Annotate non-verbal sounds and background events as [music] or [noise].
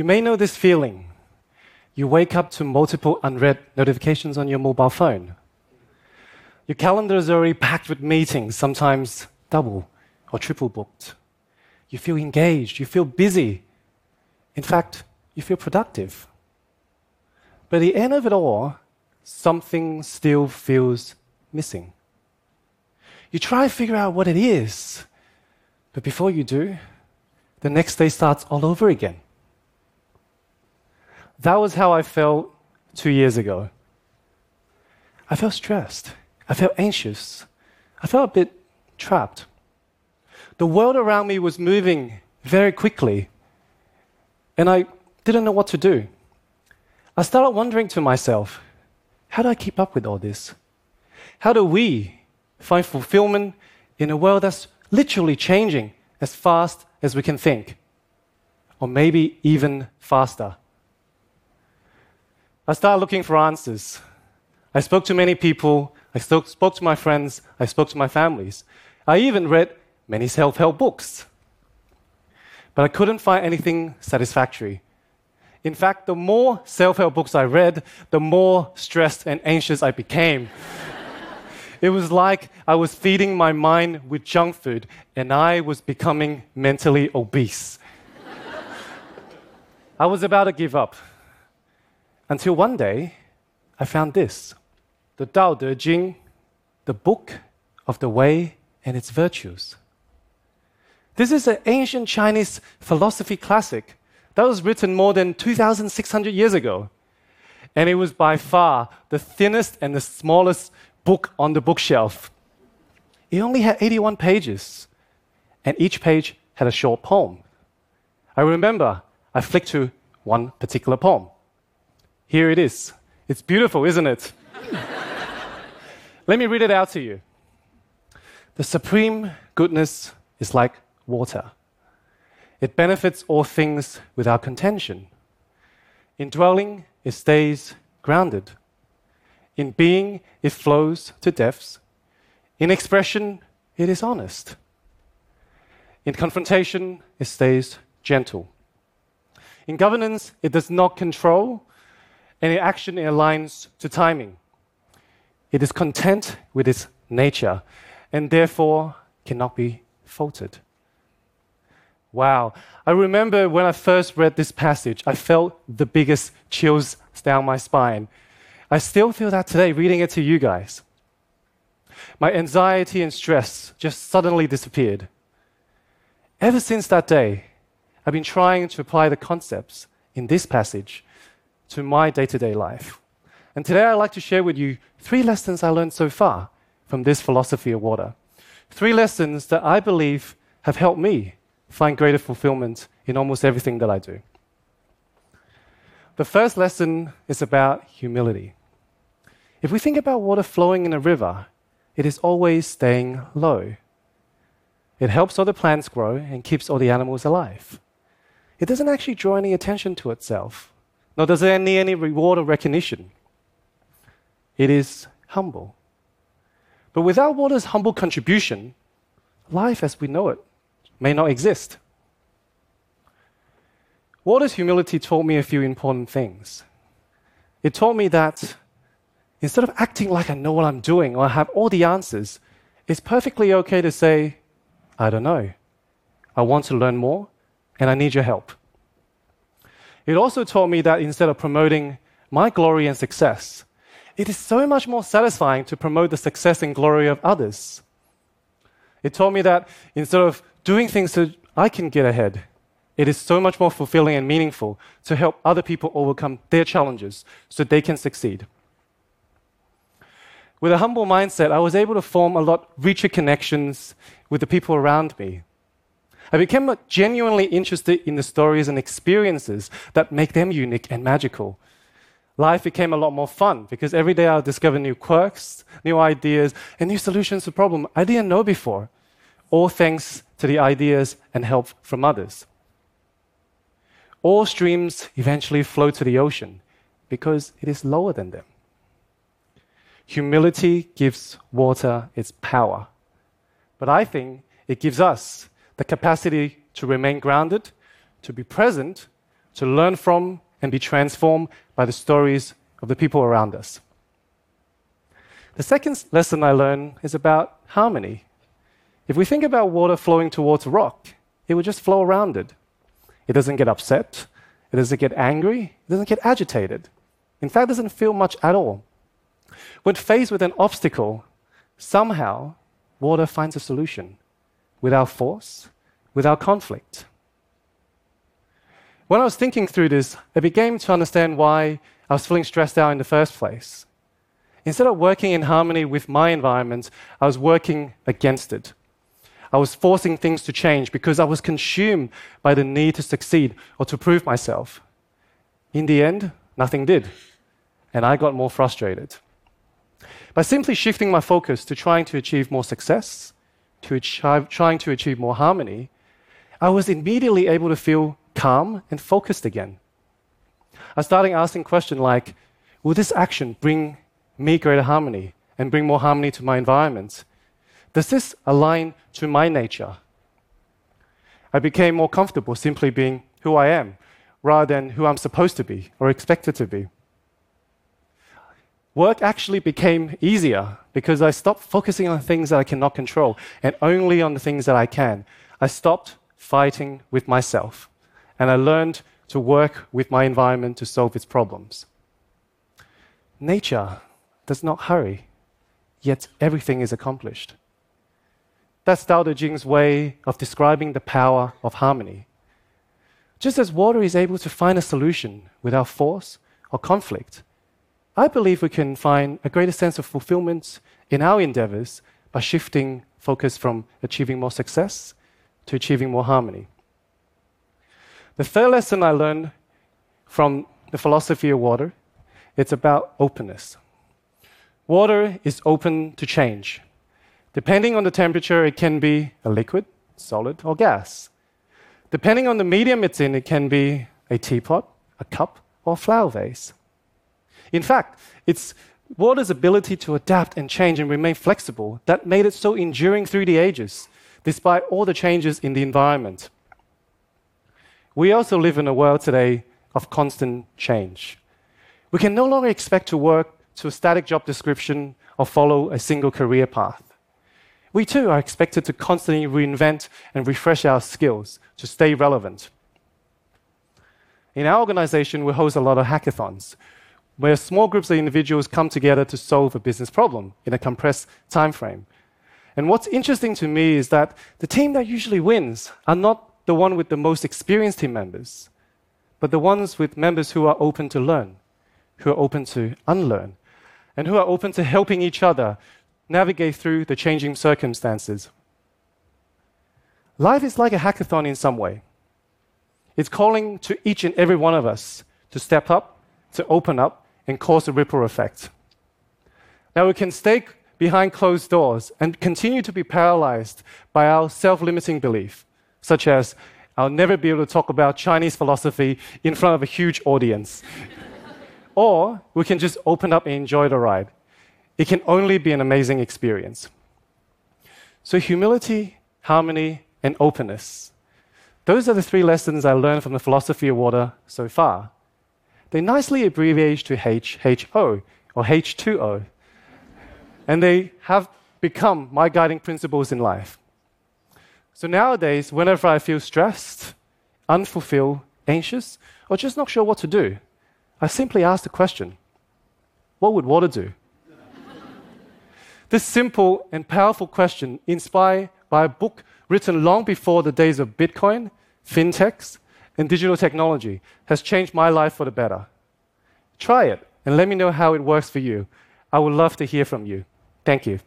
You may know this feeling. You wake up to multiple unread notifications on your mobile phone. Your calendar is already packed with meetings, sometimes double or triple booked. You feel engaged, you feel busy. In fact, you feel productive. But at the end of it all, something still feels missing. You try to figure out what it is, but before you do, the next day starts all over again. That was how I felt two years ago. I felt stressed. I felt anxious. I felt a bit trapped. The world around me was moving very quickly, and I didn't know what to do. I started wondering to myself, how do I keep up with all this? How do we find fulfillment in a world that's literally changing as fast as we can think? Or maybe even faster. I started looking for answers. I spoke to many people, I spoke to my friends, I spoke to my families. I even read many self help books. But I couldn't find anything satisfactory. In fact, the more self help books I read, the more stressed and anxious I became. [laughs] it was like I was feeding my mind with junk food and I was becoming mentally obese. [laughs] I was about to give up. Until one day, I found this the Tao Te Ching, the book of the way and its virtues. This is an ancient Chinese philosophy classic that was written more than 2,600 years ago. And it was by far the thinnest and the smallest book on the bookshelf. It only had 81 pages, and each page had a short poem. I remember I flicked to one particular poem. Here it is. It's beautiful, isn't it? Let me read it out to you. The supreme goodness is like water. It benefits all things without contention. In dwelling, it stays grounded. In being, it flows to depths. In expression, it is honest. In confrontation, it stays gentle. In governance, it does not control, and in action, it aligns to timing. It is content with its nature, and therefore cannot be faulted. Wow. I remember when I first read this passage, I felt the biggest chills down my spine. I still feel that today reading it to you guys. My anxiety and stress just suddenly disappeared. Ever since that day, I've been trying to apply the concepts in this passage to my day to day life. And today I'd like to share with you three lessons I learned so far from this philosophy of water. Three lessons that I believe have helped me find greater fulfillment in almost everything that I do. The first lesson is about humility. If we think about water flowing in a river, it is always staying low. It helps all the plants grow and keeps all the animals alive. It doesn't actually draw any attention to itself, nor does it need any reward or recognition. It is humble. But without water's humble contribution, life as we know it may not exist. Water's humility taught me a few important things. It taught me that instead of acting like I know what I'm doing or I have all the answers, it's perfectly okay to say, I don't know. I want to learn more and I need your help. It also taught me that instead of promoting my glory and success, it is so much more satisfying to promote the success and glory of others. It taught me that instead of doing things so I can get ahead. It is so much more fulfilling and meaningful to help other people overcome their challenges so they can succeed. With a humble mindset, I was able to form a lot richer connections with the people around me. I became genuinely interested in the stories and experiences that make them unique and magical. Life became a lot more fun because every day I discover new quirks, new ideas, and new solutions to problems I didn't know before all thanks to the ideas and help from others. All streams eventually flow to the ocean because it is lower than them. Humility gives water its power. But I think it gives us the capacity to remain grounded, to be present, to learn from and be transformed by the stories of the people around us. The second lesson I learned is about harmony. If we think about water flowing towards a rock, it will just flow around it. It doesn't get upset, it doesn't get angry, it doesn't get agitated. In fact, it doesn't feel much at all. When faced with an obstacle, somehow water finds a solution without force, without conflict. When I was thinking through this, I began to understand why I was feeling stressed out in the first place. Instead of working in harmony with my environment, I was working against it. I was forcing things to change because I was consumed by the need to succeed or to prove myself. In the end, nothing did, and I got more frustrated. By simply shifting my focus to trying to achieve more success, to achieve, trying to achieve more harmony, I was immediately able to feel calm and focused again. I started asking questions like Will this action bring me greater harmony and bring more harmony to my environment? Does this align to my nature? I became more comfortable simply being who I am rather than who I'm supposed to be or expected to be. Work actually became easier because I stopped focusing on things that I cannot control and only on the things that I can. I stopped fighting with myself and I learned to work with my environment to solve its problems. Nature does not hurry, yet everything is accomplished. That's Tao Te Ching's way of describing the power of harmony. Just as water is able to find a solution without force or conflict, I believe we can find a greater sense of fulfillment in our endeavors by shifting focus from achieving more success to achieving more harmony. The third lesson I learned from the philosophy of water, it's about openness. Water is open to change. Depending on the temperature, it can be a liquid, solid, or gas. Depending on the medium it's in, it can be a teapot, a cup, or a flower vase. In fact, it's water's ability to adapt and change and remain flexible that made it so enduring through the ages, despite all the changes in the environment. We also live in a world today of constant change. We can no longer expect to work to a static job description or follow a single career path. We too are expected to constantly reinvent and refresh our skills to stay relevant. In our organization, we host a lot of hackathons where small groups of individuals come together to solve a business problem in a compressed time frame. And what's interesting to me is that the team that usually wins are not the one with the most experienced team members, but the ones with members who are open to learn, who are open to unlearn, and who are open to helping each other navigate through the changing circumstances. Life is like a hackathon in some way. It's calling to each and every one of us to step up, to open up, and cause a ripple effect. Now, we can stay behind closed doors and continue to be paralyzed by our self limiting belief, such as, I'll never be able to talk about Chinese philosophy in front of a huge audience. [laughs] or we can just open up and enjoy the ride it can only be an amazing experience. So, humility, harmony, and openness. Those are the three lessons I learned from the philosophy of water so far. They nicely abbreviate to HHO or H2O, and they have become my guiding principles in life. So nowadays, whenever I feel stressed, unfulfilled, anxious, or just not sure what to do, I simply ask the question what would water do? This simple and powerful question, inspired by a book written long before the days of Bitcoin, fintechs, and digital technology, has changed my life for the better. Try it and let me know how it works for you. I would love to hear from you. Thank you.